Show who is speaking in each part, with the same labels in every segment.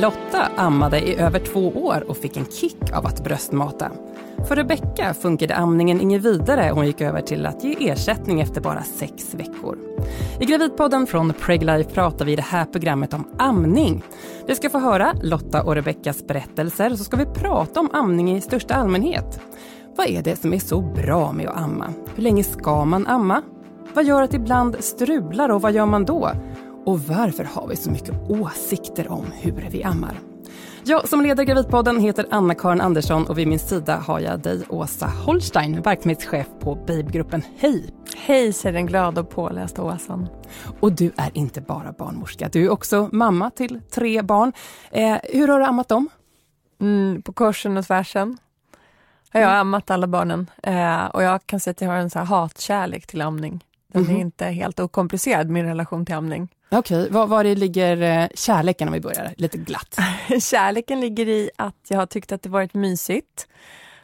Speaker 1: Lotta ammade i över två år och fick en kick av att bröstmata. För Rebecka funkade amningen inget vidare och hon gick över till att ge ersättning efter bara sex veckor. I Gravidpodden från Preglife pratar vi i det här programmet om amning. Vi ska få höra Lotta och Rebeckas berättelser så ska vi prata om amning i största allmänhet. Vad är det som är så bra med att amma? Hur länge ska man amma? Vad gör att det ibland strular och vad gör man då? Och varför har vi så mycket åsikter om hur vi ammar? Jag som leder Gravidpodden heter Anna-Karin Andersson och vid min sida har jag dig Åsa Holstein, verksamhetschef på Babygruppen. Hej!
Speaker 2: Hej säger den glada och pålästa Åsan.
Speaker 1: Och du är inte bara barnmorska, du är också mamma till tre barn. Eh, hur har du ammat dem?
Speaker 2: Mm, på korsen och tvärsen. Jag har mm. ammat alla barnen eh, och jag kan säga att jag har en så här hatkärlek till amning. Den mm. är mhm. inte helt okomplicerad, min relation till amning.
Speaker 1: Okej, okay. var, var det ligger eh, kärleken om vi börjar lite glatt?
Speaker 2: kärleken ligger i att jag har tyckt att det varit mysigt.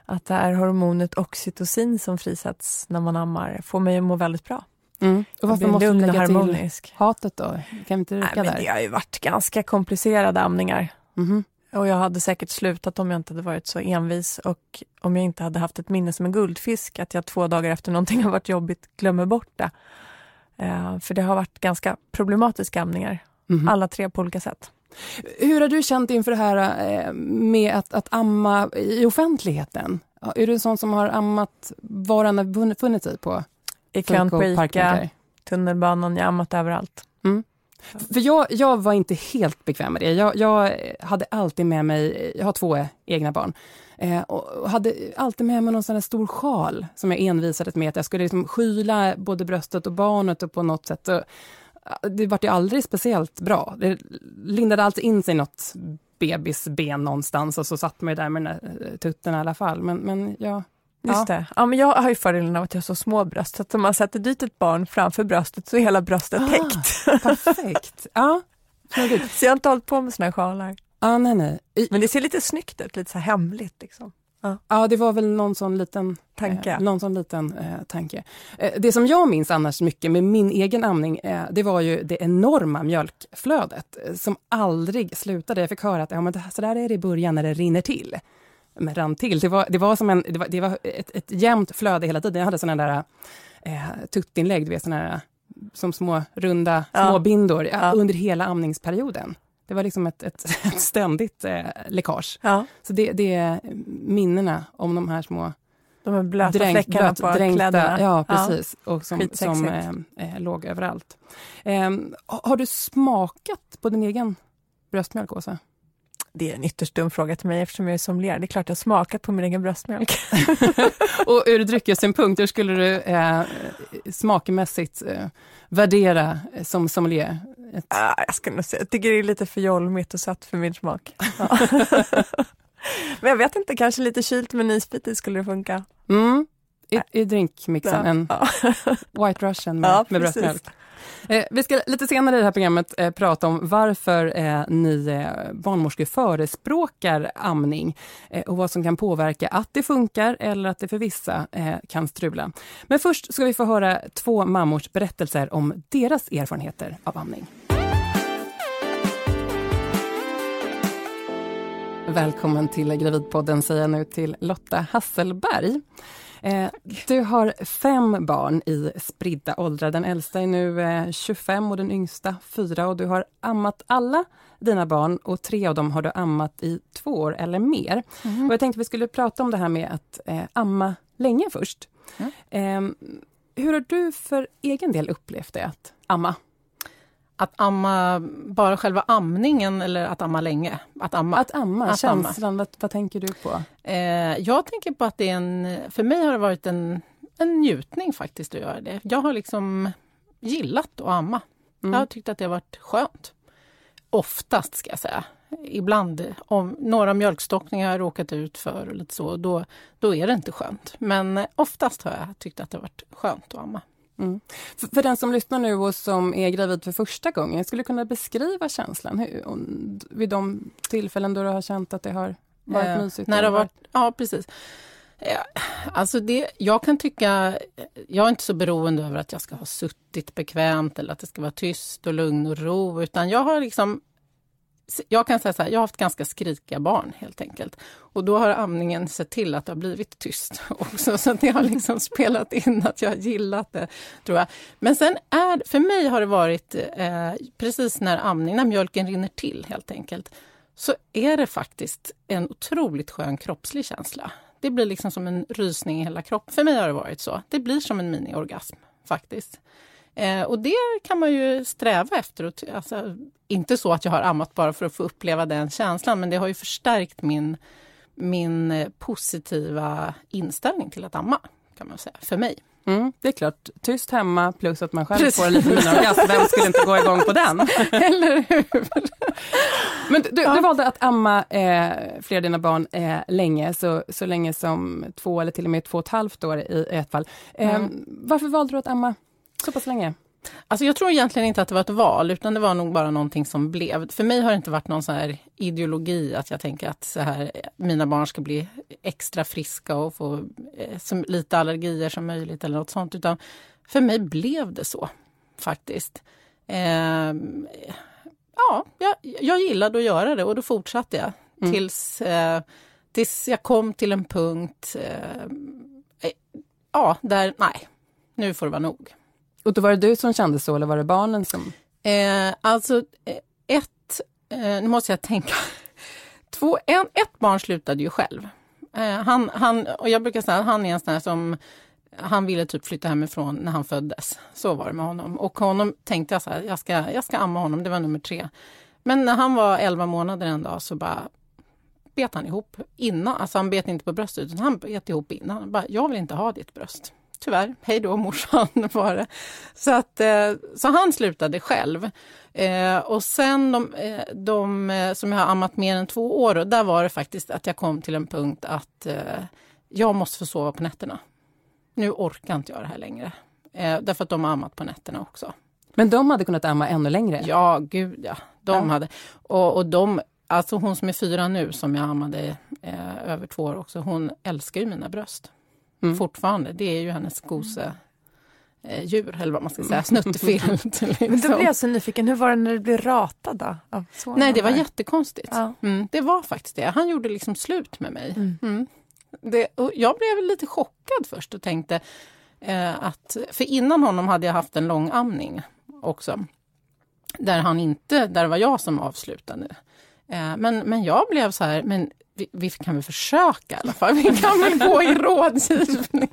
Speaker 2: Att det här hormonet oxytocin som frisätts när man ammar får mig att må väldigt bra.
Speaker 1: Mm. Och varför måste du lägga till hatet då? Kan vi inte
Speaker 2: Nej, men där? Det har ju varit ganska komplicerade amningar. Mm. Och jag hade säkert slutat om jag inte hade varit så envis och om jag inte hade haft ett minne som en guldfisk, att jag två dagar efter någonting har varit jobbigt glömmer bort det. Eh, för det har varit ganska problematiska amningar, mm. alla tre på olika sätt.
Speaker 1: Hur har du känt inför det här eh, med att, att amma i offentligheten? Är du en sån som har ammat var han har funnit sig på?
Speaker 2: I kön på Ica, tunnelbanan, jag har ammat överallt. Mm.
Speaker 1: För jag, jag var inte helt bekväm med det. Jag, jag hade alltid med mig, jag har två egna barn, eh, och hade alltid med mig någon sån stor sjal som jag envisades med att jag skulle liksom skyla både bröstet och barnet och på något sätt. Och, det vart ju aldrig speciellt bra. Det lindade alltid in sig något bebisben någonstans och så satt man ju där med den där eh, tutten i alla fall. Men, men jag
Speaker 2: Just ja. det. Ja, men jag har ju fördelen av att jag har så små bröst, så att om man sätter dit ett barn framför bröstet så är hela bröstet ah, täckt.
Speaker 1: Perfekt. Ja,
Speaker 2: så jag har inte hållit på med såna här sjalar.
Speaker 1: Ah, nej, nej.
Speaker 2: Men det ser lite snyggt ut, lite så hemligt. Liksom.
Speaker 1: Ja. ja, det var väl någon sån liten tanke. Eh, någon sån liten, eh, tanke. Eh, det som jag minns annars mycket med min egen amning, eh, det var ju det enorma mjölkflödet eh, som aldrig slutade. Jag fick höra att ja, men det, så där är det i början när det rinner till men rann till. Det var, det var som en, det var, det var ett, ett jämnt flöde hela tiden. Jag hade såna där eh, tuttinlägg, du vet såna där, som små runda ja. små bindor ja. under hela amningsperioden. Det var liksom ett, ett, ett ständigt eh, läckage. Ja. Så det, det, är minnena om de här små
Speaker 2: de här blöta dränk, fläckarna blöt, på dränkta, kläderna.
Speaker 1: Ja, precis. Och som, som eh, eh, låg överallt. Eh, har du smakat på din egen bröstmjölk, Åsa?
Speaker 2: Det är en ytterst dum fråga till mig eftersom jag är sommelier. Det är klart jag smakat på min egen bröstmjölk.
Speaker 1: och ur dryckessynpunkt, hur skulle du eh, smakmässigt eh, värdera som sommelier?
Speaker 2: Ett... Ah, jag, skulle säga, jag tycker det är lite för jolmigt och sött för min smak. Men jag vet inte, kanske lite kylt med isbit i skulle det funka.
Speaker 1: Mm. I, i drinkmixen, en White Russian med, ja, med bröstmjölk. Eh, vi ska lite senare i det här programmet eh, prata om varför eh, ni eh, barnmorskor förespråkar amning eh, och vad som kan påverka att det funkar eller att det för vissa eh, kan strula. Men först ska vi få höra två mammors berättelser om deras erfarenheter av amning. Välkommen till Gravidpodden säger jag nu till Lotta Hasselberg. Eh, du har fem barn i spridda åldrar. Den äldsta är nu eh, 25 och den yngsta 4 och du har ammat alla dina barn och tre av dem har du ammat i två år eller mer. Mm. Och jag tänkte vi skulle prata om det här med att eh, amma länge först. Mm. hur har du för egen del upplevt det att amma?
Speaker 3: Att amma, bara själva amningen eller att amma länge?
Speaker 1: Att amma, att amma att känslan, amma. Vad, vad, tänker du på?
Speaker 3: Eh, jag tänker på att det är en, för mig har det varit en, en njutning faktiskt att göra det. Jag har liksom gillat att amma. Mm. Jag har tyckt att det har varit skönt. Oftast ska jag säga. Ibland, om några mjölkstockningar har råkat ut för, lite så, då, då är det inte skönt. Men oftast har jag tyckt att det har varit skönt att amma.
Speaker 1: Mm. För, för, den som lyssnar nu och som är gravid för första gången, skulle du kunna beskriva känslan hur, vid de tillfällen då du har känt att det har varit eh, mysigt?
Speaker 3: När det har varit, ja, precis. Ja, alltså det, jag kan tycka, jag är inte så beroende över att jag ska ha suttit bekvämt eller att det ska vara tyst och lugn och ro, utan jag har liksom jag kan säga så här, jag har haft ganska skrikiga barn helt enkelt. Och då har amningen sett till att det har blivit tyst också. Så det har liksom spelat in att jag har gillat det, tror jag. Men sen är för mig har det varit eh, precis när amningen, när mjölken rinner till helt enkelt, så är det faktiskt en otroligt skön kroppslig känsla. Det blir liksom som en rysning i hela kroppen. För mig har det varit så. Det blir som en miniorgasm faktiskt. Eh, och det kan man ju sträva efter. Alltså, inte så att jag har ammat bara för att få uppleva den känslan, men det har ju förstärkt min, min eh, positiva inställning till att amma, kan man säga, för mig.
Speaker 1: Mm, det är klart, tyst hemma plus att man själv Precis. får en liten miniorgasm, vem skulle inte gå igång på den?
Speaker 3: Eller hur?
Speaker 1: Men du, ja. du valde att amma eh, fler av dina barn eh, länge, så, så länge som två eller till och med två och ett halvt år i, i ett fall. Eh, mm. Varför valde du att amma så pass länge?
Speaker 3: Alltså jag tror egentligen inte att det var ett val, utan det var nog bara någonting som blev. För mig har det inte varit någon så här ideologi att jag tänker att så här, mina barn ska bli extra friska och få eh, så lite allergier som möjligt eller något sånt. Utan för mig blev det så, faktiskt. Eh, ja, jag, jag gillade att göra det och då fortsatte jag mm. tills, eh, tills jag kom till en punkt eh, eh ja, där nej, nu får det vara nog.
Speaker 1: Och då var det du som kände så eller var det barnen som?
Speaker 3: Eh, alltså eh, ett, eh, nu måste jag tänka. Två, en, ett barn slutade ju själv. Eh, han, han, och jag brukar säga att han är en sån här som han ville typ flytta hemifrån när han föddes. Så var det med honom. Och honom tänkte jag så här, jag ska, jag ska amma honom, det var nummer tre. Men när han var 11 månader en dag så bara bet han ihop innan. Alltså han bet inte på bröstet utan han bet ihop innan. Han bara, jag vill inte ha ditt bröst tyvärr, hej då morsan var det. Så, att, eh, så han slutade själv. Eh, och sen de, eh, de som jag har ammat mer än två år, där var det faktiskt att jag kom till en punkt att jag måste få sova på nätterna. Nu orkar inte jag det här längre. Därför att de har ammat på nätterna också.
Speaker 1: Men de hade kunnat amma ännu längre?
Speaker 3: Ja, gud ja. De ja. hade. Och, och de, alltså hon som är fyra nu, som jag ammade eh, över två år också, hon älskar ju mina bröst mm. fortfarande. Det är ju hennes gose eh, djur, eller vad man ska säga, snuttefilt. liksom.
Speaker 2: Men då blir jag så nyfiken, hur var det när du blev ratad då?
Speaker 3: Nej, det var här? jättekonstigt. Ja. Mm, det var faktiskt det. Han gjorde liksom slut med mig. Mm. mm. Det, jag blev lite chockad först och tänkte eh, att, för innan honom hade jag haft en lång amning också. Där han inte, där var jag som avslutade. Eh, men, men jag blev så här, men vi, vi, kan väl försöka i alla fall. Vi kan väl gå i rådgivning.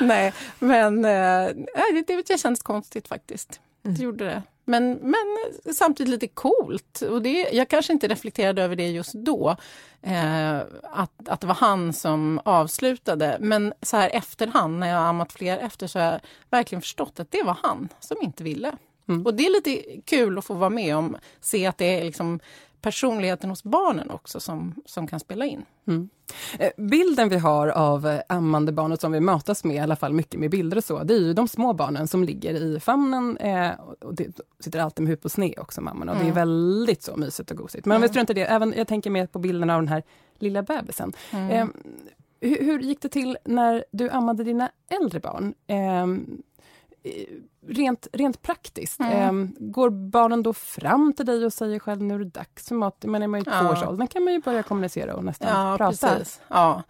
Speaker 3: Nej, men eh, det, det, det kändes konstigt faktiskt. Mm. Det gjorde det. Men, men samtidigt lite coolt. Och det, jag kanske inte reflekterade över det just då, eh, att, att det var han som avslutade. Men så här efterhand, när jag har ammat fler efter, så har jag verkligen förstått att det var han som inte ville. Mm. Och det är lite kul att få vara med om, se att det är liksom personligheten hos barnen också som, som kan spela in. Mm.
Speaker 1: Eh, bilden vi har av eh, ammande barnet som vi matas med, i alla fall mycket med bilder och så, det är ju de små barnen som ligger i famnen eh, och det, sitter alltid med huvudet på sned också, mammorna. Och mm. Det är mm. väldigt så mysigt och gosigt. Men mm. vi inte det, även, jag tänker mer på bilderna av den här lilla bebisen. Mm. Eh, hur, hur, gick det till när du ammade dina äldre barn? Eh, rent, rent praktiskt, mm. eh, går barnen då fram till dig och säger själv nu är det dags för mat? Men är man ju ja. tvåårsåldern kan man ju börja kommunicera och nästan ja, prata. Precis.
Speaker 3: Ja.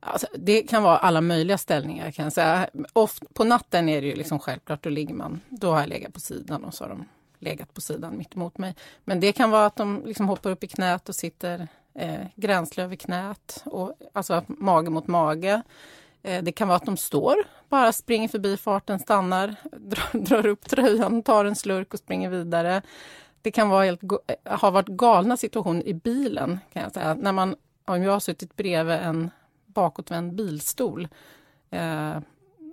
Speaker 3: Alltså, det kan vara alla möjliga ställningar kan jag säga. Oft, på natten är det ju liksom självklart, då ligger man, då har jag legat på sidan och så har de legat på sidan mitt emot mig. Men det kan vara att de liksom hoppar upp i knät och sitter eh, gränsle över knät, och, alltså mage mot mage. Eh, det kan vara att de står, bara springer förbi farten, stannar, drar, drar upp tröjan, tar en slurk och springer vidare. Det kan vara helt, eh, ha varit galna situationer i bilen, kan jag säga. När man, om jag har suttit bredvid en bakåtvänd bilstol eh,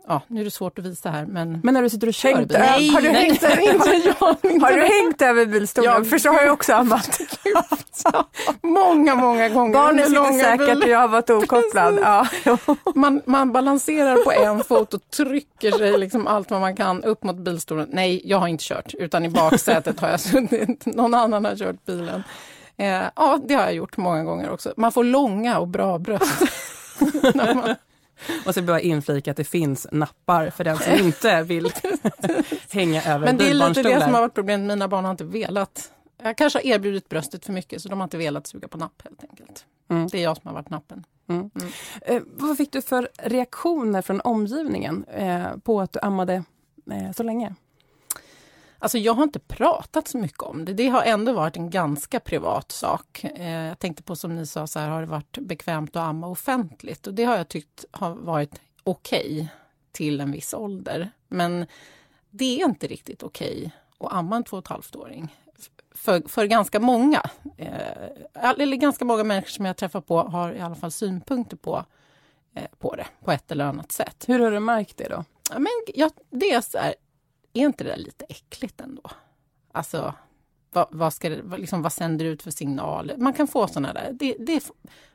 Speaker 3: ja, nu är det svårt att visa här men...
Speaker 1: Men när du sitter och kör
Speaker 2: bil? Nej, har du nej, hängt, nej, har, du hängt över bilstolen? Ja, För så har jag också ammat.
Speaker 3: många, många gånger.
Speaker 2: Barnen sitter säkert och jag har varit okopplad. Ja.
Speaker 3: man, man balanserar på en fot och trycker sig liksom allt vad man kan upp mot bilstolen. Nej, jag har inte kört utan i baksätet har jag suttit. Någon annan har kört bilen. Eh, ja, det har jag gjort många gånger också. Man får långa och bra bröst.
Speaker 1: man... Och så bara inflika att det finns nappar för den som inte vill hänga över
Speaker 3: Men det är lite det som har varit problemet, mina barn har inte velat jag kanske har erbjudit bröstet för mycket så de har inte velat suga på napp helt enkelt. Mm. Det är jag som har varit nappen. Mm.
Speaker 1: Mm. Eh, vad fick du för reaktioner från omgivningen eh, på att du ammade eh, så länge?
Speaker 3: Alltså jag har inte pratat så mycket om det. Det har ändå varit en ganska privat sak. Eh, jag tänkte på som ni sa, så här, har det varit bekvämt att amma offentligt? Och det har jag tyckt har varit okej okay till en viss ålder. Men det är inte riktigt okej okay att amma en två och ett halvt-åring. För, för ganska många, eh, eller ganska många människor som jag träffar på har i alla fall synpunkter på, eh, på det på ett eller annat sätt.
Speaker 1: Hur har du märkt det då?
Speaker 3: Ja, men, ja, det är så här, är inte det där lite äckligt ändå? Alltså, vad, vad, ska det, liksom, vad sänder det ut för signaler? Man kan få såna där. Det, det,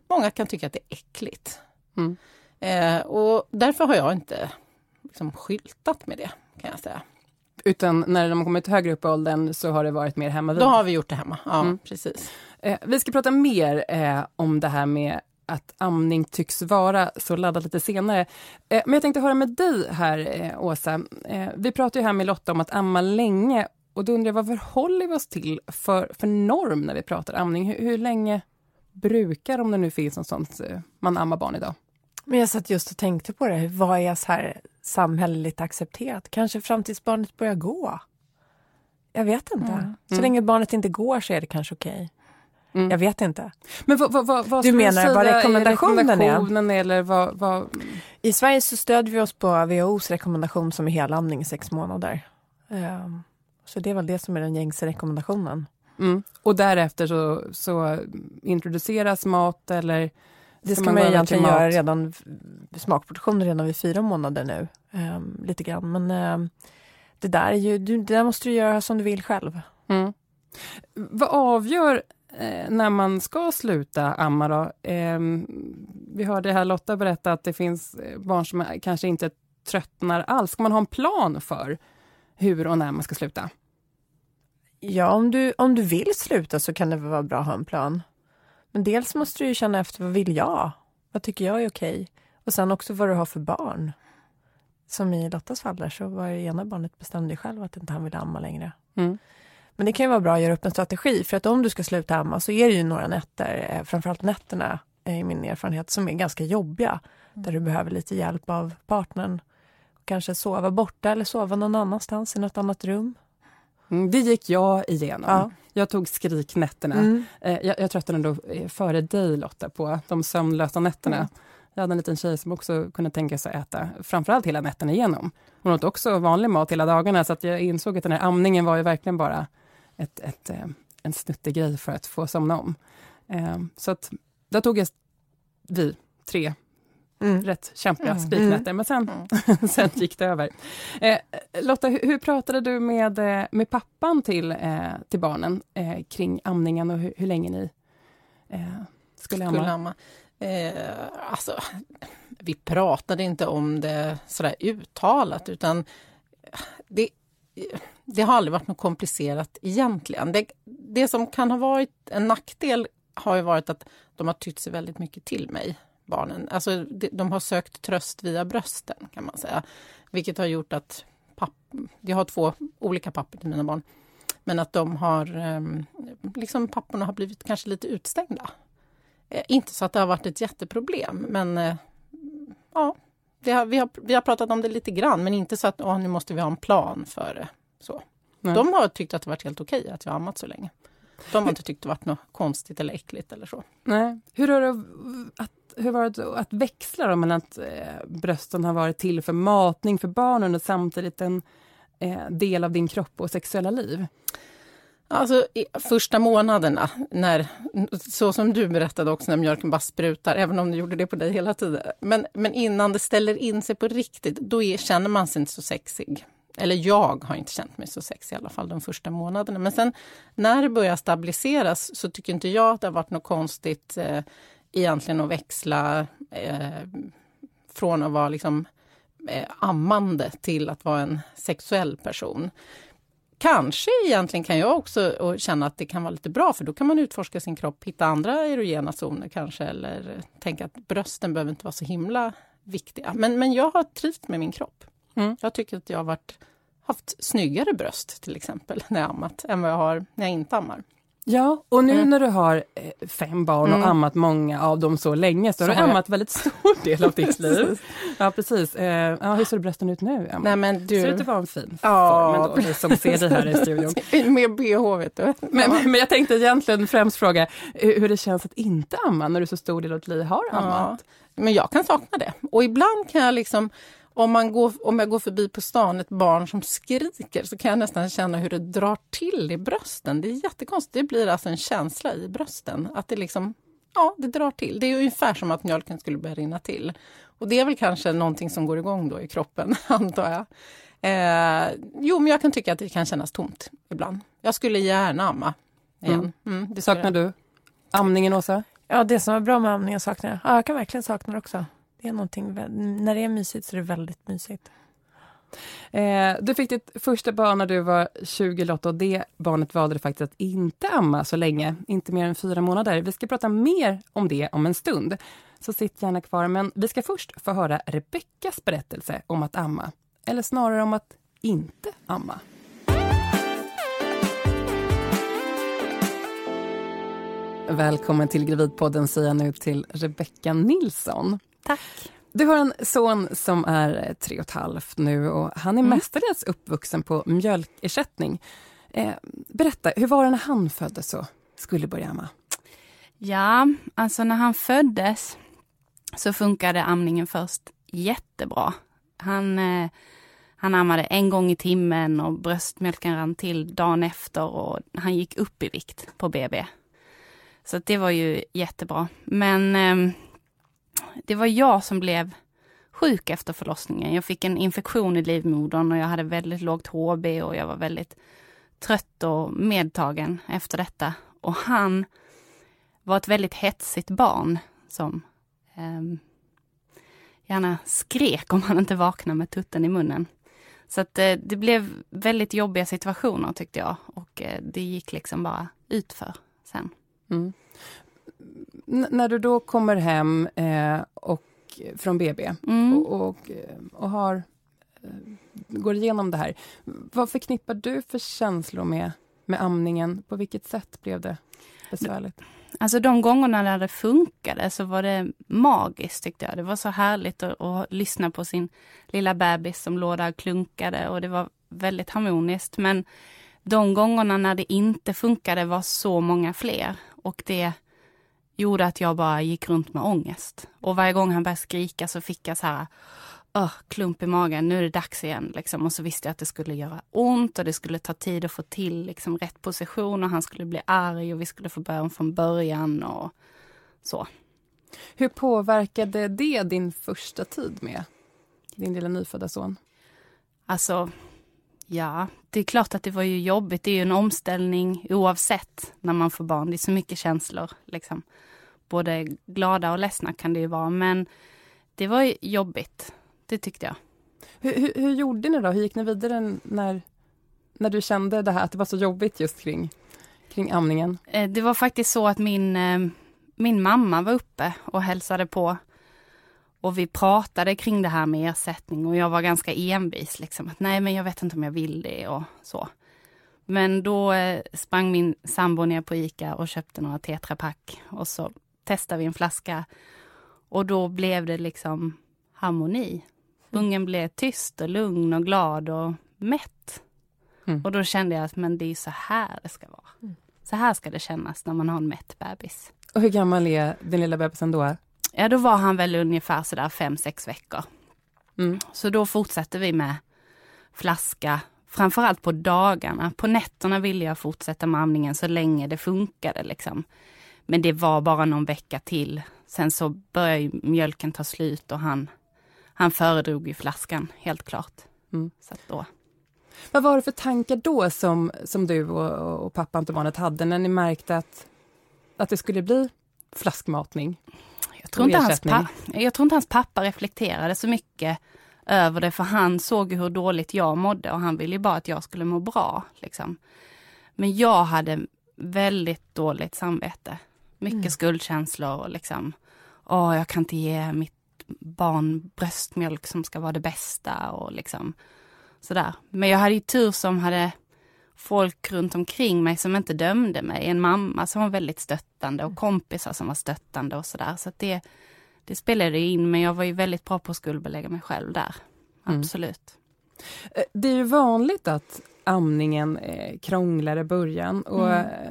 Speaker 3: många kan tycka att det är äckligt. Mm. Eh, och därför har jag inte liksom, skyltat med det, kan jag säga.
Speaker 1: Utan när de har kommit högre upp i åldern så har det varit mer hemma vid?
Speaker 3: Då har vi gjort det hemma, ja mm. precis.
Speaker 1: Eh, vi ska prata mer eh, om det här med att amning tycks vara så laddat lite senare. Eh, men jag tänkte höra med dig här, eh, Åsa. Eh, vi pratar ju här med Lotta om att amma länge och då undrar jag vad förhåller vi oss till för, för norm när vi pratar amning? Hur, hur länge brukar, om det nu finns något sånt, man ammar barn idag?
Speaker 2: Men jag satt just och tänkte på det, vad är så här samhälleligt accepterat? Kanske fram tills barnet börjar gå? Jag vet inte. Mm. Så länge barnet inte går så är det kanske okej. Mm. Jag vet inte.
Speaker 1: Men vad, vad, vad
Speaker 2: du menar vad rekommendationen, rekommendationen
Speaker 1: är? Eller vad, vad...
Speaker 2: I Sverige så stödjer vi oss på WHOs rekommendation som är helamning i sex månader. Um, så det är väl det som är den gängse rekommendationen.
Speaker 1: Mm. Och därefter så, så introduceras mat eller?
Speaker 2: Det ska man, man egentligen göra redan, smakproduktion redan vid fyra månader nu. Um, lite grann, men um, det där är ju, du, det där måste du göra som du vill själv. Mm.
Speaker 1: Vad avgör eh, när man ska sluta amma då? Eh, vi hörde här Lotta berätta att det finns eh, barn som kanske inte tröttnar alls. Ska man ha en plan för hur och när man ska sluta?
Speaker 2: Ja, om du, om du vill sluta så kan det vara bra att ha en plan. Men dels måste du känna efter, vad vill jag? Vad tycker jag är okej? Och sen också vad du har för barn. Som i Lottas fall där, så var det ena barnet bestämde själv att inte han ville amma längre. Mm. Men det kan ju vara bra att göra upp en strategi för att om du ska sluta amma så är det ju några nätter, eh, framförallt nätterna i min erfarenhet, som är ganska jobbiga. Mm. Där du behöver lite hjälp av partnern. Kanske sova borta eller sova någon annanstans i något annat rum.
Speaker 1: Mm, det gick jag igenom. Ja. Jag tog skriknätterna. Mm. Eh, jag, jag tröttnade eh, före dig Lotta på de sömnlösa nätterna. Mm. Jag hade en liten tjej som också kunde tänka sig att äta framförallt hela nätterna igenom. Hon åt också vanlig mat hela dagarna så att jag insåg att den här amningen var ju verkligen bara ett, ett, eh, en snuttig grej för att få somna om. Eh, så att där tog jag vi tre Mm. rätt kämpiga mm. spiknätter, men sen, mm. sen gick det över. Eh, Lotta, hur, hur, pratade du med, med pappan till, eh, till barnen eh, kring amningen och hur, hur länge ni skulle amma? Skulle amma.
Speaker 3: alltså, vi pratade inte om det sådär uttalat, utan det, det har aldrig varit något komplicerat egentligen. Det, det som kan ha varit en nackdel har ju varit att de har tytt sig väldigt mycket till mig, barnen. Alltså, de har sökt tröst via brösten kan man säga. Vilket har gjort att papp, jag har två olika pappor till mina barn. Men att de har, ehm, liksom papporna har blivit kanske lite utstängda. Eh, inte så att det har varit ett jätteproblem, men eh, ja, ja, har, vi, har, vi har pratat om det lite grann, men inte så att åh, nu måste vi ha en plan för det. Så. De har tyckt att det varit helt okej att jag ammat så länge. De har inte tyckt det varit något konstigt eller äckligt eller så.
Speaker 1: Nej. Hur har det, att, hur var det att växla då mellan att eh, brösten har varit till för matning för barnen och samtidigt en eh, del av din kropp och sexuella liv?
Speaker 3: Alltså första månaderna, när, så som du berättade också, när mjölken bara sprutar, även om du gjorde det på dig hela tiden. Men, men innan det ställer in sig på riktigt, då är, känner man sig inte så sexig. Eller jag har inte känt mig så sexig i alla fall de första månaderna. Men sen när det börjar stabiliseras så tycker inte jag att det har varit något konstigt eh, egentligen att växla eh, från att vara liksom eh, ammande till att vara en sexuell person. Kanske egentligen kan jag också känna att det kan vara lite bra för då kan man utforska sin kropp, hitta andra erogena zoner kanske eller tänka att brösten behöver inte vara så himla viktiga. Men, men jag har trivts med min kropp. Mm. Jag tycker att jag har varit, haft snyggare bröst till exempel när jag ammat än vad jag har när jag inte ammar.
Speaker 1: Ja, och nu mm. när du har eh, fem barn och mm. ammat många av dem så länge så, så har du ammat väldigt stor del av ditt liv. Ja precis. Eh, ja, hur ser brösten ut nu? Emma?
Speaker 3: Nej, men du...
Speaker 1: Ser ut att vara en fin ja. form ändå, vi som ser dig här i studion.
Speaker 3: Med bh vet du.
Speaker 1: Men, men, jag tänkte egentligen främst fråga hur det känns att inte amma när du så stor del av ditt liv har ammat.
Speaker 3: Ja. Men jag kan sakna det. Och ibland kan jag liksom om, man går, om jag går förbi på stan ett barn som skriker så kan jag nästan känna hur det drar till i brösten. Det är jättekonstigt. Det blir alltså en känsla i brösten. Att det liksom, ja, det drar till. Det är ungefär som att mjölken skulle börja rinna till. Och det är väl kanske någonting som går igång då i kroppen, antar jag. Eh, jo, men jag kan tycka att det kan kännas tomt ibland. Jag skulle gärna amma igen.
Speaker 1: Mm. Mm, det saknar du amningen, Åsa?
Speaker 2: Ja, det som är bra med amningen saknar jag. Ja, jag kan verkligen sakna det också. Det är någonting, när det är mysigt så är det väldigt mysigt.
Speaker 1: Eh, du fick ditt första barn när du var 20 Lotta och det barnet valde du faktiskt att inte amma så länge, inte mer än fyra månader. Vi ska prata mer om det om en stund. Så sitt gärna kvar, men vi ska först få höra Rebeckas berättelse om att amma. Eller snarare om att inte amma. Välkommen till Gravidpodden säger jag nu till Rebecka Nilsson.
Speaker 4: Tack.
Speaker 1: Du har en son som är tre och ett halvt nu och han är mm. mestadels uppvuxen på mjölkersättning. Eh, berätta, hur var det när han föddes och skulle börja amma?
Speaker 4: Ja, alltså när han föddes så funkade amningen först jättebra. Han, eh, han ammade en gång i timmen och bröstmjölken rann till dagen efter och han gick upp i vikt på BB. Så det var ju jättebra. Men eh, det var jag som blev sjuk efter förlossningen. Jag fick en infektion i livmodern och jag hade väldigt lågt HB och jag var väldigt trött och medtagen efter detta. Och han var ett väldigt hetsigt barn som eh, gärna skrek om han inte vaknade med tutten i munnen. Så att eh, det blev väldigt jobbiga situationer tyckte jag och eh, det gick liksom bara utför sen. Mm
Speaker 1: när du då kommer hem eh, och, från BB mm. och, och, och, har, eh, går igenom det här, vad förknippar du för känslor med, med amningen? På vilket sätt blev det besvärligt?
Speaker 4: Alltså de gångerna när det funkade så var det magiskt tyckte jag. Det var så härligt att, att lyssna på sin lilla bebis som låg där och klunkade och det var väldigt harmoniskt. Men de gångerna när det inte funkade var så många fler och det gjorde att jag bara gick runt med ångest. Och varje gång han började skrika så fick jag så här oh, klump i magen, nu är det dags igen. Liksom. Och så visste jag att det skulle göra ont och det skulle ta tid att få till liksom, rätt position och han skulle bli arg och vi skulle få börja om från början och så.
Speaker 1: Hur påverkade det din första tid med din lilla nyfödda son?
Speaker 4: Alltså, ja, det är klart att det var ju jobbigt. Det är ju en omställning oavsett när man får barn. Det är så mycket känslor. Liksom. Både glada och ledsna kan det ju vara. Men det var jobbigt. Det tyckte jag.
Speaker 1: Hur, hur, hur, gjorde ni då? Hur gick ni vidare när, när du kände det här, att det var så jobbigt just kring, kring amningen?
Speaker 4: Eh, det var faktiskt så att min, eh, min mamma var uppe och hälsade på och vi pratade kring det här med ersättning och jag var ganska envis liksom att nej men jag vet inte om jag vill det och så. Men då eh, sprang min sambo ner på Ica och köpte några tetrapack och så testade vi en flaska och då blev det liksom harmoni. Ungen blev tyst och lugn och glad och mätt. Mm. Och då kände jag att men det är så här det ska vara. Mm. Så här ska det kännas när man har en mätt bebis.
Speaker 1: Och hur gammal är din lilla bebisen då?
Speaker 4: Ja, då var han väl ungefär sådär fem, sex veckor. Mm. Så då fortsatte vi med flaska, framförallt på dagarna. På nätterna ville jag fortsätta med amningen så länge det funkade liksom. Men det var bara någon vecka till. Sen så började mjölken ta slut och han, han föredrog ju flaskan, helt klart. Mm. Så då.
Speaker 1: Vad var det för tankar då som, som du och, och pappa Antomanet hade när ni märkte att, att det skulle bli flaskmatning?
Speaker 4: Jag tror, inte hans pappa, jag tror inte hans pappa reflekterade så mycket över det, för han såg hur dåligt jag mådde och han ville bara att jag skulle må bra. Liksom. Men jag hade väldigt dåligt samvete. Mycket mm. skuldkänslor och liksom, åh, jag kan inte ge mitt barn bröstmjölk som ska vara det bästa och liksom sådär. Men jag hade ju tur som hade folk runt omkring mig som inte dömde mig. En mamma som var väldigt stöttande och kompisar som var stöttande och sådär. Så det, det spelade in, men jag var ju väldigt bra på att skuldbelägga mig själv där. Mm. Absolut.
Speaker 1: Mm. Det är ju vanligt att amningen är krånglar i början. Och mm. Eh,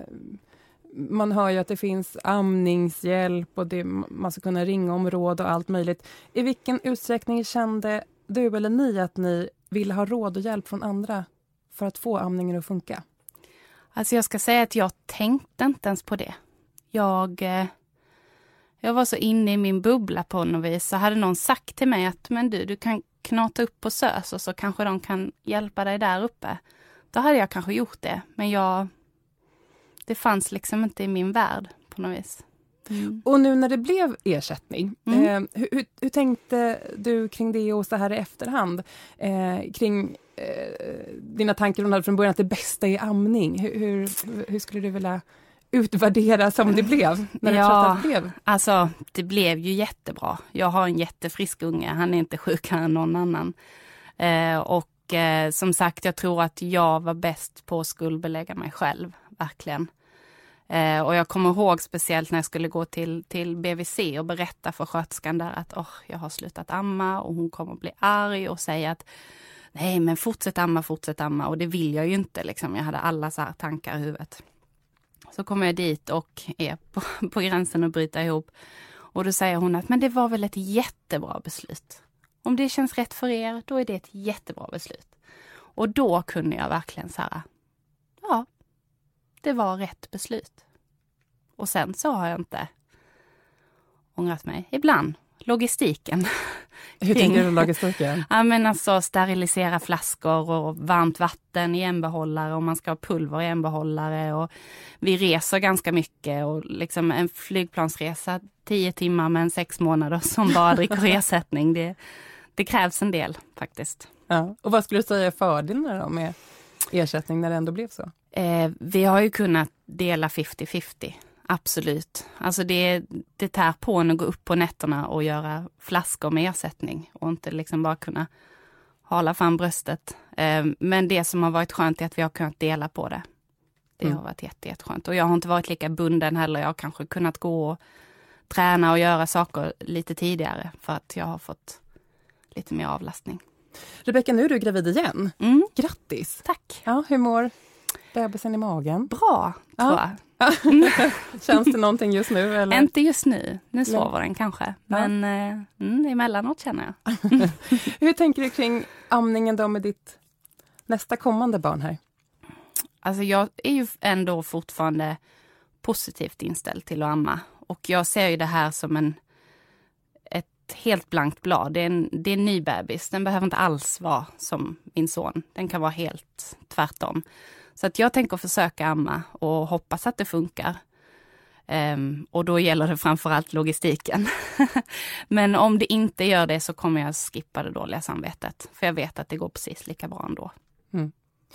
Speaker 1: man hör ju att det finns amningshjälp och det, man ska kunna ringa om råd och allt möjligt. I vilken utsträckning kände du eller ni att ni ville ha råd och hjälp från andra för att få amningen att funka?
Speaker 4: Alltså jag ska säga att jag tänkte inte ens på det. Jag, eh, jag var så inne i min bubbla på något vis. Så hade någon sagt till mig att men du, du kan knata upp på SÖS och så kanske de kan hjälpa dig där uppe. Då hade jag kanske gjort det. Men jag, det fanns liksom inte i min värld på något vis.
Speaker 1: Mm. Och nu när det blev ersättning, mm. eh, hur, hur, tänkte du kring det och så här i efterhand? Eh, kring dina tankar hon hade från början att det bästa är amning. Hur, hur, hur skulle du vilja utvärdera som det blev? När det
Speaker 4: ja, blev? alltså det blev ju jättebra. Jag har en jättefrisk unge, han är inte sjukare än någon annan. Eh, och eh, som sagt, jag tror att jag var bäst på att skuldbelägga mig själv, verkligen. Eh, och jag kommer ihåg speciellt när jag skulle gå till, till BVC och berätta för sköterskan där att oh, jag har slutat amma och hon kommer bli arg och säga att nej men fortsätt amma, fortsätt amma och det vill jag ju inte liksom. Jag hade alla så tankar i huvudet. Så kommer jag dit och är på, på gränsen att bryta ihop. Och då säger hon att men det var väl ett jättebra beslut. Om det känns rätt för er, då är det ett jättebra beslut. Och då kunde jag verkligen så här, ja, det var rätt beslut. Och sen så har jag inte ångrat mig. Ibland. Logistiken.
Speaker 1: Hur tänker du logistiken?
Speaker 4: ja men alltså sterilisera flaskor och varmt vatten i en behållare och man ska ha pulver i en behållare och vi reser ganska mycket och liksom en flygplansresa tio timmar med en sex månader som bara dricker ersättning. Det, det krävs en del faktiskt.
Speaker 1: Ja. Och vad skulle du säga är fördelarna då med ersättning när det ändå blev så?
Speaker 4: Eh, vi har ju kunnat dela 50-50. Absolut. Alltså det, det tär på en att gå upp på nätterna och göra flaskor med ersättning och inte liksom bara kunna hala fram bröstet. Eh, men det som har varit skönt är att vi har kunnat dela på det. Det mm. har varit jätte, jätteskönt. Och jag har inte varit lika bunden heller. Jag har kanske kunnat gå och träna och göra saker lite tidigare för att jag har fått lite mer avlastning.
Speaker 1: Rebecka, nu är du gravid igen.
Speaker 4: Mm.
Speaker 1: Grattis!
Speaker 4: Tack!
Speaker 1: Ja, hur mår bebisen i magen?
Speaker 4: Bra, tror ja.
Speaker 1: jag. Känns det någonting just nu? Eller?
Speaker 4: Inte just nu. Nu sover den kanske. Men ja. eh, emellanåt känner jag.
Speaker 1: hur tänker du kring amningen då med ditt nästa kommande barn här?
Speaker 4: Alltså jag är ju ändå fortfarande positivt inställd till att amma. Och jag ser ju det här som en helt blankt blad. Det är, en, det är en ny bebis. Den behöver inte alls vara som min son. Den kan vara helt tvärtom. Så att jag tänker försöka amma och hoppas att det funkar. Um, och då gäller det framförallt logistiken. Men om det inte gör det så kommer jag skippa det dåliga samvetet. För jag vet att det går precis lika bra ändå. Mm.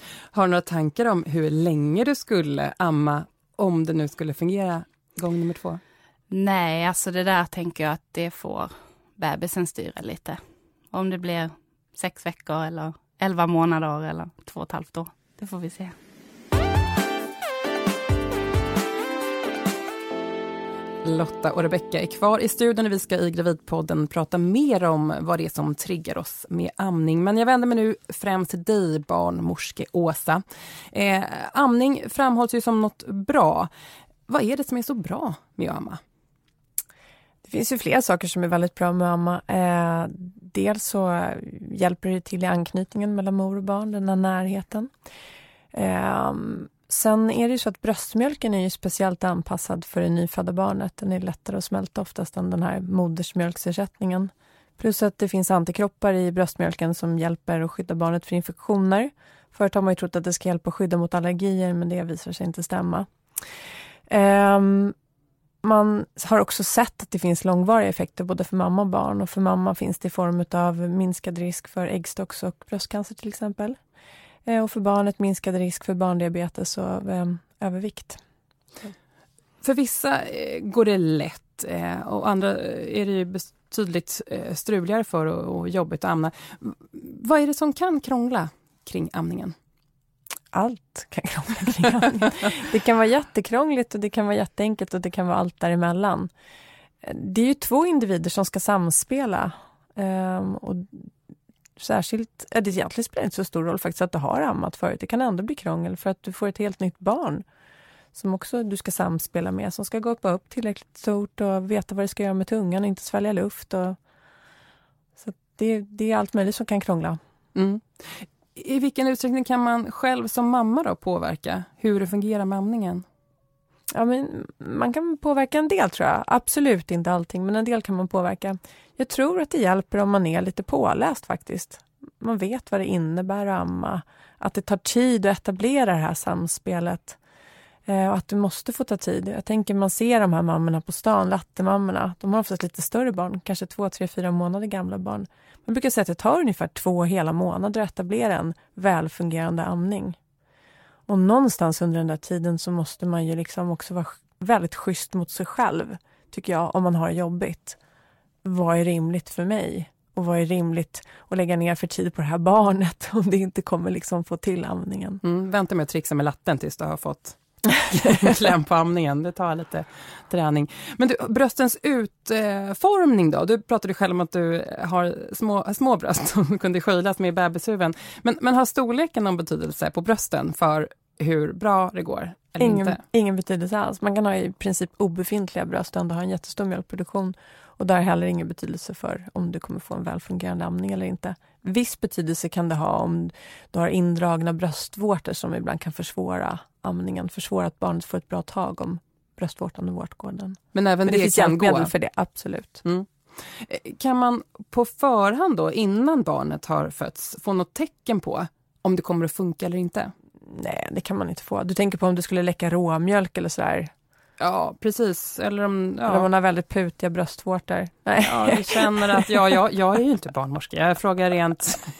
Speaker 1: Har du några tankar om hur länge du skulle amma om det nu skulle fungera gång nummer två?
Speaker 4: Nej, alltså det där tänker jag att det får bebisen styra lite. Om det blir sex veckor eller elva månader eller två och ett halvt år. Det får vi se.
Speaker 1: Lotta och Rebecka är kvar i studion och vi ska i Gravidpodden prata mer om vad det är som triggar oss med amning. Men jag vänder mig nu främst till dig, barnmorske Åsa. Eh, amning framhålls ju som något bra. Vad är det som är så bra med att amma?
Speaker 2: Det finns ju flera saker som är väldigt bra med att amma. Eh, dels så hjälper det till i anknytningen mellan mor och barn, den här närheten. Eh, sen är det ju så att bröstmjölken är ju speciellt anpassad för det nyfödda barnet. Den är lättare att smälta oftast än den här modersmjölksersättningen. Plus att det finns antikroppar i bröstmjölken som hjälper att skydda barnet för infektioner. Förut har man ju trott att det ska hjälpa att skydda mot allergier, men det visar sig inte stämma. Um, man har också sett att det finns långvariga effekter både för mamma och barn. Och för mamma finns det i form av minskad risk för äggstocks och bröstcancer till exempel. Eh, och för barnet minskad risk för barndiabetes och eh, övervikt.
Speaker 1: För vissa eh, går det lätt eh, och andra är det ju betydligt struligare för och, jobbigt att amna. Vad är det som kan krångla kring amningen?
Speaker 2: Allt kan krångla kring amningen. det kan vara jättekrångligt och det kan vara jätteenkelt och det kan vara allt däremellan. Det är ju två individer som ska samspela. Um, och särskilt, ja, det egentligen spelar inte så stor roll faktiskt att du har ammat förut. Det kan ändå bli krångel för att du får ett helt nytt barn som också du ska samspela med, som ska gå upp tillräckligt stort och veta vad det ska göra med tungan och inte svälja luft. Och, så det, det är allt möjligt som kan krångla. Mm.
Speaker 1: I vilken utsträckning kan man själv som mamma då påverka hur det fungerar med amningen?
Speaker 2: Ja, men man kan påverka en del tror jag. Absolut inte allting, men en del kan man påverka. Jag tror att det hjälper om man är lite påläst faktiskt. Man vet vad det innebär att amma. Att det tar tid att etablera det här samspelet. Eh, och att det måste få ta tid. Jag tänker man ser de här mammorna på stan, lattemammorna. De har oftast lite större barn, kanske två, tre, fyra månader gamla barn. Man brukar säga att det tar ungefär två hela månader att etablera en välfungerande amning. Och någonstans under den där tiden så måste man ju liksom också vara väldigt schysst mot sig själv, tycker jag, om man har det jobbigt. Vad är rimligt för mig? Och vad är rimligt att lägga ner för tid på det här barnet om det inte kommer liksom få till amningen?
Speaker 1: Mm, vänta med att trixa med latten tills du har fått kläm på amningen. Det tar lite träning. Men du, bröstens utformning då? Du pratade själv om att du har små, små bröst som kunde skylas med bebishuven. Men, men har storleken någon betydelse på brösten för hur bra det går?
Speaker 2: ingen, ingen betydelse alls. Man kan ha i princip obefintliga bröst och ändå ha en jättestor mjölkproduktion. Och det har heller ingen betydelse för om du kommer få en välfungerande amning eller inte. Viss betydelse kan det ha om du har indragna bröstvårtor som ibland kan försvåra amningen, försvåra att barnet får ett bra tag om bröstvårtan och vårtgården.
Speaker 1: Men även Men det, det finns kan gå?
Speaker 2: för det, absolut. Mm.
Speaker 1: Eh, kan man på förhand då, innan barnet har fötts, få något tecken på om det kommer att funka eller inte?
Speaker 2: Nej, det kan man inte få. Du tänker på om du skulle läcka råmjölk eller sådär?
Speaker 1: Ja, precis. Eller om, ja.
Speaker 2: Eller om man har väldigt putiga bröstvårtor.
Speaker 1: Nej. Ja, jag känner att ja, jag, jag är ju inte barnmorska. Jag frågar rent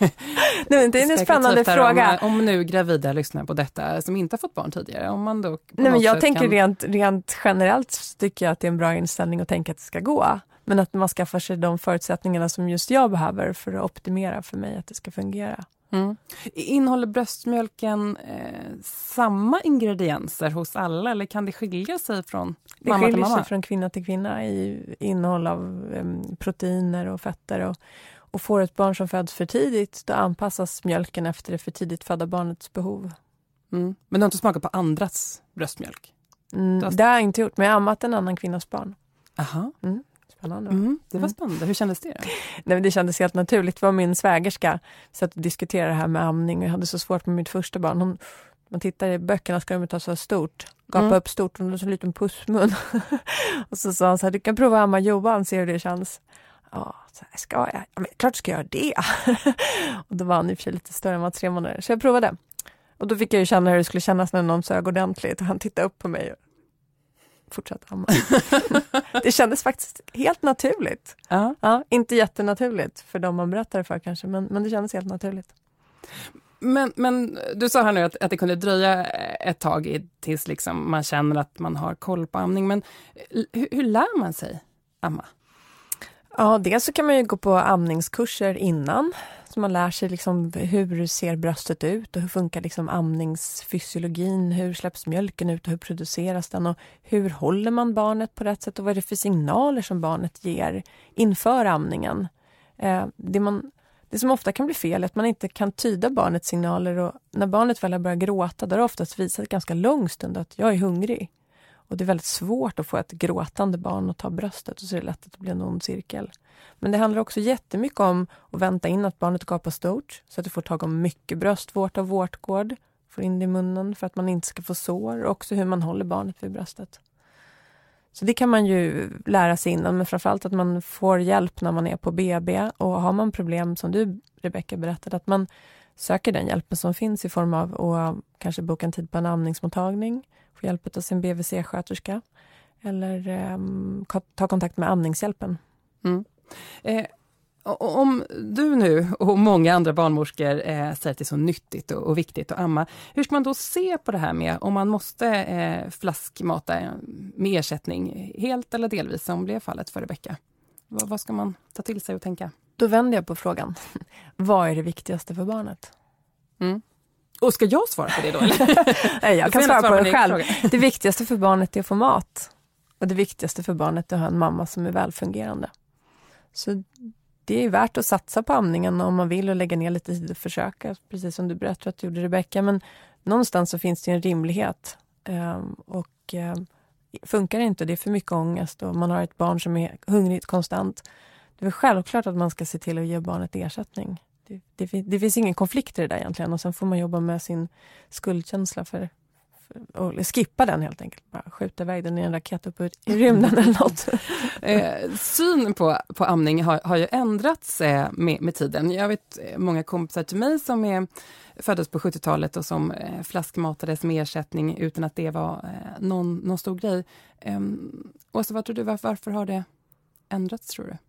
Speaker 2: Nej, Det är en spännande fråga.
Speaker 1: Om, om, nu gravida lyssnar på detta som inte har fått barn tidigare. Om man då
Speaker 2: Nej, men jag tänker kan... rent, rent generellt tycker jag att det är en bra inställning att tänka att det ska gå. Men att man skaffar sig de förutsättningarna som just jag behöver för att optimera för mig att det ska fungera. Mm.
Speaker 1: Innehåller bröstmjölken eh, samma ingredienser hos alla eller kan det skilja sig från
Speaker 2: det
Speaker 1: mamma
Speaker 2: till
Speaker 1: mamma?
Speaker 2: sig från kvinna till kvinna i innehåll av eh, proteiner och fetter. Och, och får ett barn som föds för tidigt, då anpassas mjölken efter det för tidigt födda barnets behov.
Speaker 1: Mm. Men du har inte smakat på andras bröstmjölk?
Speaker 2: Mm, det har jag inte gjort, men jag har ammat en annan kvinnas barn.
Speaker 1: Aha. Mm. Spännande. Mm, det var spännande. Hur kändes det?
Speaker 2: Nej, det kändes helt naturligt. Det var min svägerska satt och diskuterade det här med amning. Jag hade så svårt med mitt första barn. Hon, man tittar i böckerna ska de ta så stort, gapa mm. upp stort, hon har så liten pussmun. och så sa hon så här, du kan prova att amma Johan, se hur det känns. Ja, så här, ska jag? Ja, men klart ska jag göra det. och då var han i och för sig lite större än var tre månader, så jag provade. Och då fick jag ju känna hur det skulle kännas när någon sög ordentligt. Han tittade upp på mig fortsätta amma. det kändes faktiskt helt naturligt. Ja. ja. inte jättenaturligt för de man berättar för kanske, men, men det kändes helt naturligt.
Speaker 1: Men, men du sa här nu att, att det kunde dröja ett tag tills liksom man känner att man har koll på amning. Men hur, hur lär man sig amma?
Speaker 2: Ja, dels så kan man ju gå på amningskurser innan. Man lär sig liksom hur ser bröstet ut och hur funkar liksom amningsfysiologin? Hur släpps mjölken ut och hur produceras den? Och hur håller man barnet på rätt sätt och vad är det för signaler som barnet ger inför amningen? Eh, det, man, det som ofta kan bli fel är att man inte kan tyda barnets signaler och när barnet väl har börjat gråta då har det oftast visat ganska lång stund att jag är hungrig. Och det är väldigt svårt att få ett gråtande barn att ta bröstet och så är det lätt att det blir en ond cirkel. Men det handlar också jättemycket om att vänta in att barnet gapar stort så att du får tag om mycket bröstvårta och vårtgård. Får in det i munnen för att man inte ska få sår och också hur man håller barnet vid bröstet. Så det kan man ju lära sig innan, men framförallt att man får hjälp när man är på BB. Och har man problem, som du Rebecka berättade, att man söker den hjälpen som finns i form av att kanske boka en tid på en amningsmottagning få hjälp av sin BVC-sköterska eller eh, ta kontakt med Amningshjälpen. Mm.
Speaker 1: Eh, om du nu och många andra barnmorskor eh, säger att det är så nyttigt och, och, viktigt att amma, hur ska man då se på det här med om man måste eh, flaskmata eh, med ersättning helt eller delvis som blev fallet för Rebecka? Vad, vad ska man ta till sig och tänka?
Speaker 2: Då vänder jag på frågan. vad är det viktigaste för barnet?
Speaker 1: Mm. Och ska jag svara på det då?
Speaker 2: Nej, jag kan svara på det själv. Det viktigaste för barnet är att få mat. Och det viktigaste för barnet är att ha en mamma som är välfungerande. Så det är värt att satsa på amningen om man vill och lägga ner lite tid och försöka, precis som du berättade att du gjorde Rebecka. Men någonstans så finns det en rimlighet. Um, och um, funkar det inte, det är för mycket ångest och man har ett barn som är hungrigt konstant. Det är självklart att man ska se till att ge barnet ersättning. Det, det, det, finns ingen konflikt i det där egentligen och sen får man jobba med sin skuldkänsla för, och skippa den helt enkelt. Bara skjuta iväg den i en raket upp i rymden eller något.
Speaker 1: eh, synen på, på amning har, har ju ändrats eh, med, med tiden. Jag vet eh, många kompisar till mig som är föddes på 70-talet och som eh, flaskmatades med ersättning utan att det var eh, någon, någon stor grej. Eh, Åsa, vad tror du, varför, varför har det ändrats tror du?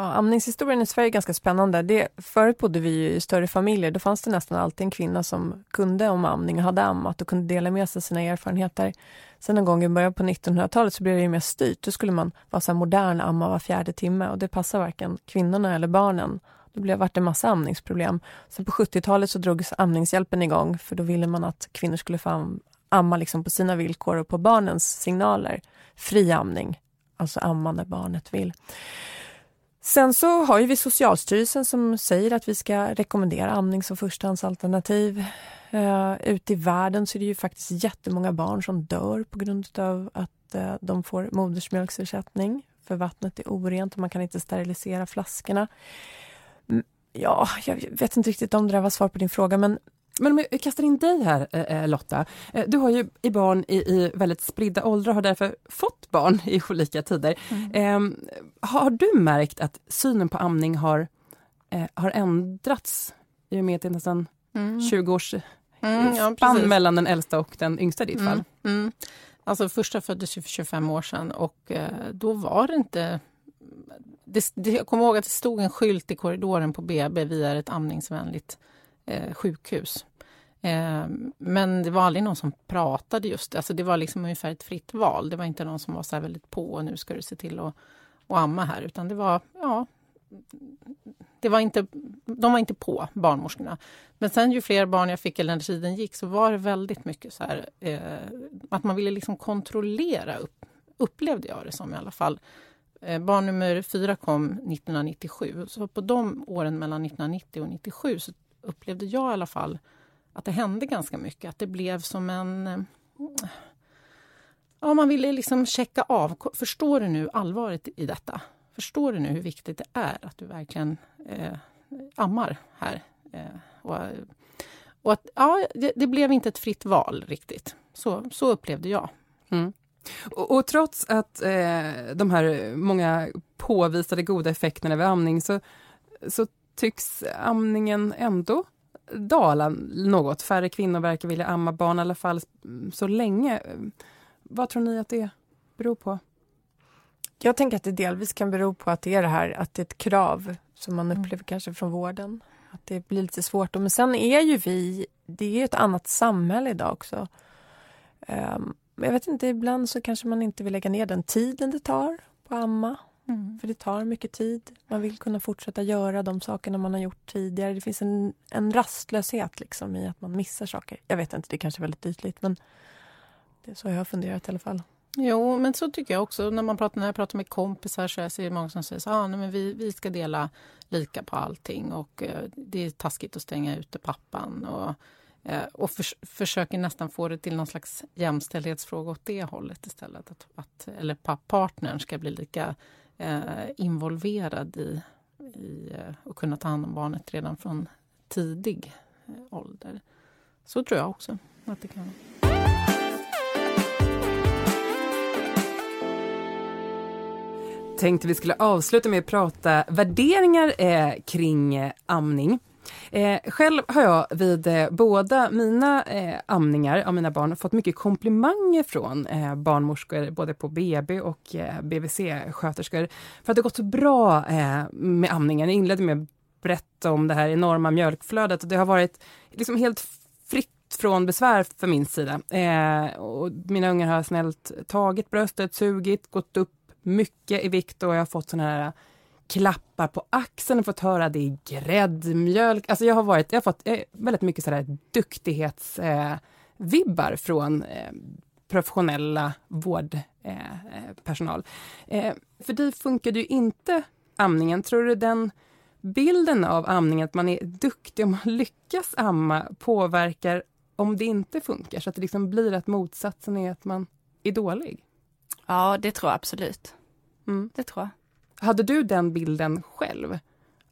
Speaker 2: Ja, amningshistorien i Sverige är ganska spännande. Det, förut bodde vi i större familjer. Då fanns det nästan alltid en kvinna som kunde om amning och hade ammat och kunde dela med sig sina erfarenheter. Sen en gång i början på 1900-talet så blev det mer styrt. Då skulle man vara så modern, amma var fjärde timme och det passar varken kvinnorna eller barnen. Då blev det en massa amningsproblem. Sen på 70-talet så drogs amningshjälpen igång för då ville man att kvinnor skulle få amma liksom på sina villkor och på barnens signaler. Fri amning, alltså amma när barnet vill. Sen så har ju vi Socialstyrelsen som säger att vi ska rekommendera amning som förstahandsalternativ. Uh, ute i världen så är det ju faktiskt jättemånga barn som dör på grund av att uh, de får modersmjölksersättning. För vattnet är orent och man kan inte sterilisera flaskorna. Mm, ja, jag vet inte riktigt om det där var svar på din fråga men
Speaker 1: men om jag kastar in dig här eh, Lotta. Eh, du har ju i barn i, i väldigt spridda åldrar och har därför fått barn i olika tider. Mm. Eh, har du märkt att synen på amning har, eh, har ändrats i och med att det är nästan mm. 20 års mm, ja, spann mellan den äldsta och den yngsta i ditt fall?
Speaker 3: Mm, mm. Alltså första föddes för 25 år sedan och eh, då var det inte det, det, jag kommer ihåg att det stod en skylt i korridoren på BB, vi är ett amningsvänligt eh, sjukhus. Eh, men det var aldrig någon som pratade just alltså det var liksom ungefär ett fritt val. Det var inte någon som var så väldigt på och nu ska du se till att, att amma här, utan det var, ja, det var inte, de var inte på, barnmorskorna. Men sen ju fler barn jag fick eller när tiden gick så var det väldigt mycket så här eh, att man ville liksom kontrollera, upp, upplevde jag det som i alla fall. Eh, barn nummer fyra kom 1997, så på de åren mellan 1990 och 1997 så upplevde jag i alla fall att det hände ganska mycket. Att det blev som en... Eh, ja, man ville liksom checka av. Förstår du nu allvaret i detta? Förstår du nu hur viktigt det är att du verkligen eh, ammar här? Eh, och, och, att, ja, det, det, blev inte ett fritt val riktigt. Så, så upplevde jag.
Speaker 1: Mm. Och, och, trots att eh, de här många påvisade goda effekterna vid amning så, så tycks amningen ändå dala något. Färre kvinnor verkar vilja amma barn i alla fall så länge. Vad tror ni att det beror på?
Speaker 2: Jag tänker att det delvis kan bero på att det är det här att det är ett krav som man upplever mm. kanske från vården. Att det blir lite svårt. Men sen är ju vi, det är ett annat samhälle idag också. Um, jag vet inte, ibland så kanske man inte vill lägga ner den tiden det tar på amma. Mm. För det tar mycket tid. Man vill kunna fortsätta göra de sakerna man har gjort tidigare. Det finns en, en rastlöshet liksom i att man missar saker. Jag vet inte, det är kanske är väldigt ytligt men det är så jag har funderat i alla fall.
Speaker 3: Jo, men så tycker jag också. När, man pratar, när jag pratar med kompisar så jag ser många som säger att ah, vi, vi ska dela lika på allting och eh, det är taskigt att stänga ute pappan. Och, eh, och för, försöker nästan få det till någon slags jämställdhetsfråga åt det hållet istället. Att, att, eller partnern ska bli lika Eh, involverad i, i och att kunna ta hand om barnet redan från tidig eh, ålder. Så tror jag också att det kan vara.
Speaker 1: tänkte vi skulle avsluta med att prata värderingar eh, kring eh, amning. Eh, själv har jag vid eh, båda mina eh, amningar av mina barn fått mycket komplimanger från eh, barnmorskor både på BB och eh, BVC-sköterskor för att det gått så bra eh, med amningen. Jag inledde med att berätta om det här enorma mjölkflödet och det har varit liksom helt fritt från besvär för min sida. Eh, och mina ungar har snällt tagit bröstet, sugit, gått upp mycket i vikt och jag har fått sådana här klappar på axeln och fått höra det är gräddmjölk. Alltså jag har varit, jag har fått eh, väldigt mycket sådär duktighetsvibbar eh, från eh, professionella vårdpersonal. Eh, eh, för dig funkar ju inte amningen. Tror du den bilden av amningen, att man är duktig och man lyckas amma, påverkar om det inte funkar? Så att det liksom blir att motsatsen är att man är dålig?
Speaker 4: Ja, det tror jag absolut. Mm. Det tror jag.
Speaker 1: Hade du den bilden själv?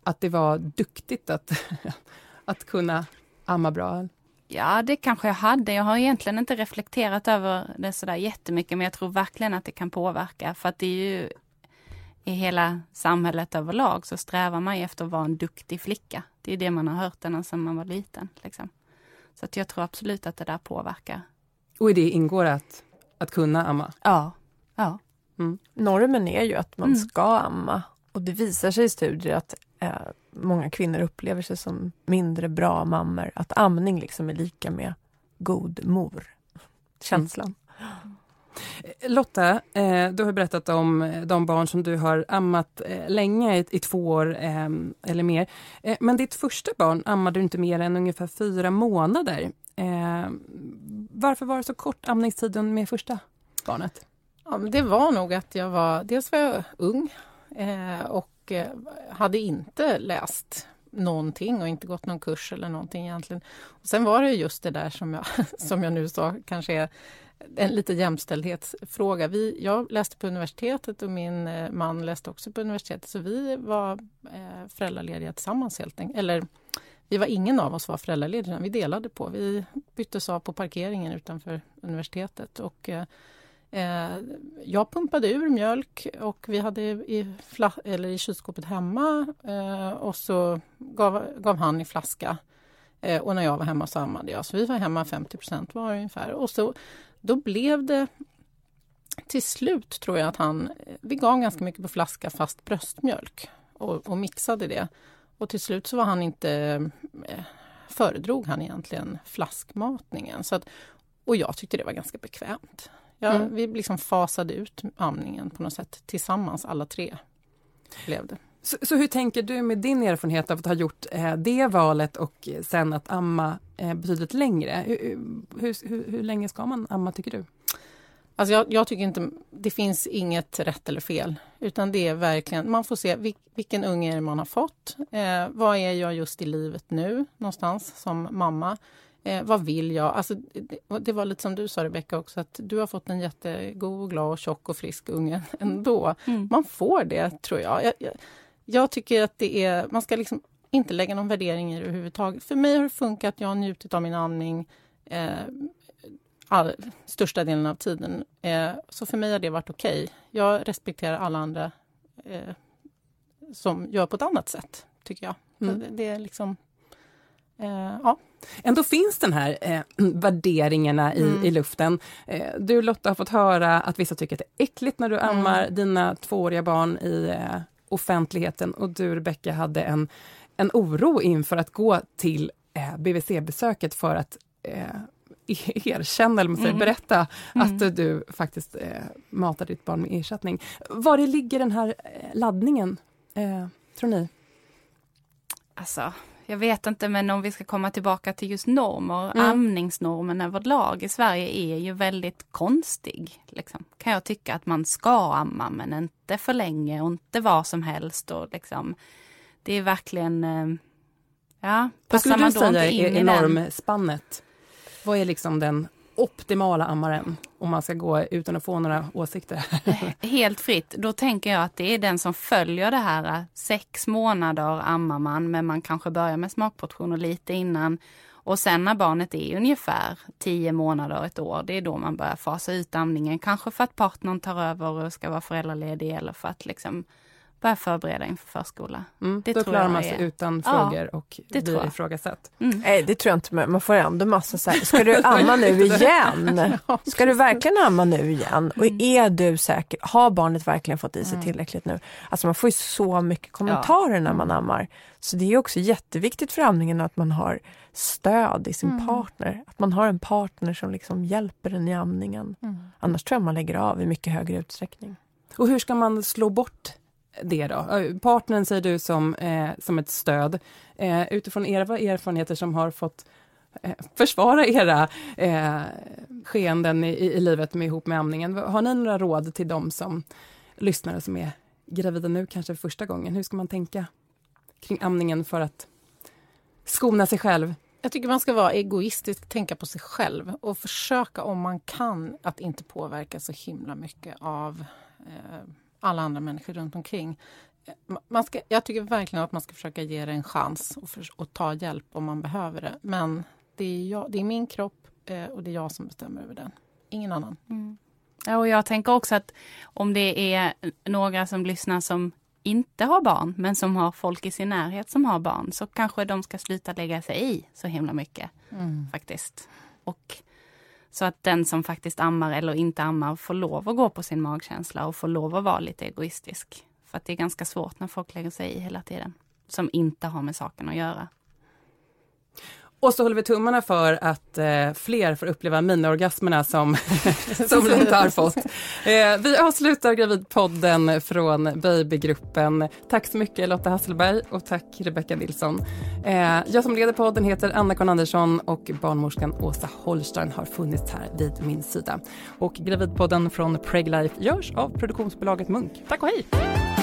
Speaker 1: Att det var duktigt att, att kunna amma bra?
Speaker 4: Ja, det kanske jag hade. Jag har egentligen inte reflekterat över det sådär jättemycket, men jag tror verkligen att det kan påverka. För att det är ju i hela samhället överlag så strävar man efter att vara en duktig flicka. Det är det man har hört ända sedan man var liten. Liksom. Så att jag tror absolut att det där påverkar.
Speaker 1: Och i det ingår att, att kunna amma?
Speaker 4: Ja. ja.
Speaker 2: Mm. Normen är ju att man mm. ska amma och det visar sig i studier att eh, många kvinnor upplever sig som mindre bra mammor. Att amning liksom är lika med god mor. Känslan. Mm.
Speaker 1: Lotta, eh, du har berättat om de barn som du har ammat eh, länge, i, två år eh, eller mer. Eh, men ditt första barn ammade du inte mer än ungefär fyra månader. Eh, varför var det så kort amningstiden med första barnet?
Speaker 3: Ja, det var nog att jag var, dels var jag ung eh, och eh, hade inte läst någonting och inte gått någon kurs eller någonting egentligen. Och sen var det just det där som jag, som jag nu sa kanske är en lite jämställdhetsfråga. Vi, jag läste på universitetet och min eh, man läste också på universitetet så vi var eh, föräldralediga tillsammans helt enkelt. Eller vi var ingen av oss var föräldralediga, vi delade på. Vi byttes av på parkeringen utanför universitetet och eh, Eh, jag pumpade ur mjölk och vi hade i, eller i kylskåpet hemma eh, och så gav, gav han i flaska. Eh, och när jag var hemma så ammade jag. Så vi var hemma 50 var ungefär. Och så då blev det till slut tror jag att han, vi gav ganska mycket på flaska fast bröstmjölk och, och mixade det. Och till slut så var han inte, föredrog han egentligen flaskmatningen. Så att, och jag tyckte det var ganska bekvämt. Ja, mm. Vi liksom fasade ut amningen på något sätt tillsammans, alla tre. Blev det.
Speaker 1: Så, så, hur tänker du med din erfarenhet av att ha gjort eh, det valet och sen att amma eh, betydligt längre? Hur, hur, hur, hur, länge ska man amma tycker du?
Speaker 3: Alltså jag, jag, tycker inte, det finns inget rätt eller fel. Utan det är verkligen, man får se vil, vilken unge man har fått. Eh, vad är jag just i livet nu någonstans som mamma? Eh, vad vill jag? Alltså, det, det, var lite som du sa Rebecka också, att du har fått en jättegod, glad, tjock och frisk unge ändå. Mm. Man får det tror jag. jag, jag jag tycker att det är, man ska liksom inte lägga någon värdering i det överhuvudtaget. För mig har det funkat, jag har njutit av min andning eh, all, största delen av tiden. Eh, så för mig har det varit okej. Okay. Jag respekterar alla andra eh, som gör på ett annat sätt, tycker jag. Mm. Det, det, är liksom... Eh, ja.
Speaker 1: Ändå finns den här eh, värderingarna i, mm. i luften. Eh, du Lotta har fått höra att vissa tycker att det är äckligt när du mm. ammar mm. dina tvååriga barn i eh, offentligheten och du Rebecka hade en, en oro inför att gå till eh, BVC-besöket för att eh, erkänna, eller man säger, mm. berätta mm. att du faktiskt eh, matar ditt barn med ersättning. Var ligger den här laddningen, tror ni?
Speaker 4: Alltså, jag vet inte, men om vi ska komma tillbaka till just normer. Mm. Amningsnormen överlag i Sverige är ju väldigt konstig. Liksom. Kan jag tycka att man ska amma, men inte för länge och inte vad som helst. Och liksom, det är verkligen... Eh, ja,
Speaker 1: Vad skulle du säga är normspannet? Vad är liksom den optimala ammaren om man ska gå utan att få några åsikter?
Speaker 4: Helt fritt. Då tänker jag att det är den som följer det här. Äh, sex månader ammar man, men man kanske börjar med smakportioner lite innan. Och sen när barnet är ungefär tio månader, ett år, det är då man börjar fasa ut amningen. Kanske för att partnern tar över och ska vara föräldraledig eller för att liksom börja förbereda inför förskola.
Speaker 1: Mm, det då tror klarar man sig utan frågor ja, och det blir ifrågasatt.
Speaker 2: Mm. Nej, det tror jag inte, man får ändå massa så här, ska du amma nu igen? Ska du verkligen amma nu igen? Och mm. är du säker, har barnet verkligen fått i sig mm. tillräckligt nu? Alltså man får ju så mycket kommentarer ja. när man ammar. Så det är också jätteviktigt för amningen att man har stöd i sin mm. partner. Att man har en partner som liksom hjälper en i amningen. Mm. Annars tror jag man lägger av i mycket högre utsträckning.
Speaker 1: Och hur ska man slå bort det då? Partnern säger du som, eh, som ett stöd. Eh, utifrån era erfarenheter som har fått eh, försvara era eh, skeenden i, i livet med ihop med amningen. Har ni några råd till de som lyssnare som är gravida nu, kanske för första gången? Hur ska man tänka kring amningen för att skona sig själv?
Speaker 3: Jag tycker man ska vara egoistisk, tänka på sig själv och försöka om man kan att inte påverka så himla mycket av eh, alla andra människor runt omkring. Man ska, jag tycker verkligen att man ska försöka ge det en chans och, för, och ta hjälp om man behöver det. Men det är, jag, det är min kropp eh, och det är jag som bestämmer över den. Ingen annan. Mm.
Speaker 4: Ja, och jag tänker också att om det är några som lyssnar som inte har barn, men som har folk i sin närhet som har barn, så kanske de ska sluta lägga sig i så himla mycket. Mm. faktiskt. Och så att den som faktiskt ammar eller inte ammar får lov att gå på sin magkänsla och får lov att vara lite egoistisk. För att det är ganska svårt när folk lägger sig i hela tiden. Som inte har med saken att göra.
Speaker 1: Och så håller vi tummarna för att eh, fler får uppleva miniorgasmerna som, som Lotta har fått. Eh, vi avslutar Gravidpodden från Babygruppen. Tack så mycket Lotta Hasselberg och tack Rebecca Nilsson. Eh, jag som leder podden heter Anna-Karin Andersson och barnmorskan Åsa Holstein har funnits här vid min sida. Och Gravidpodden från Preglife görs av produktionsbolaget Munk. Tack och hej!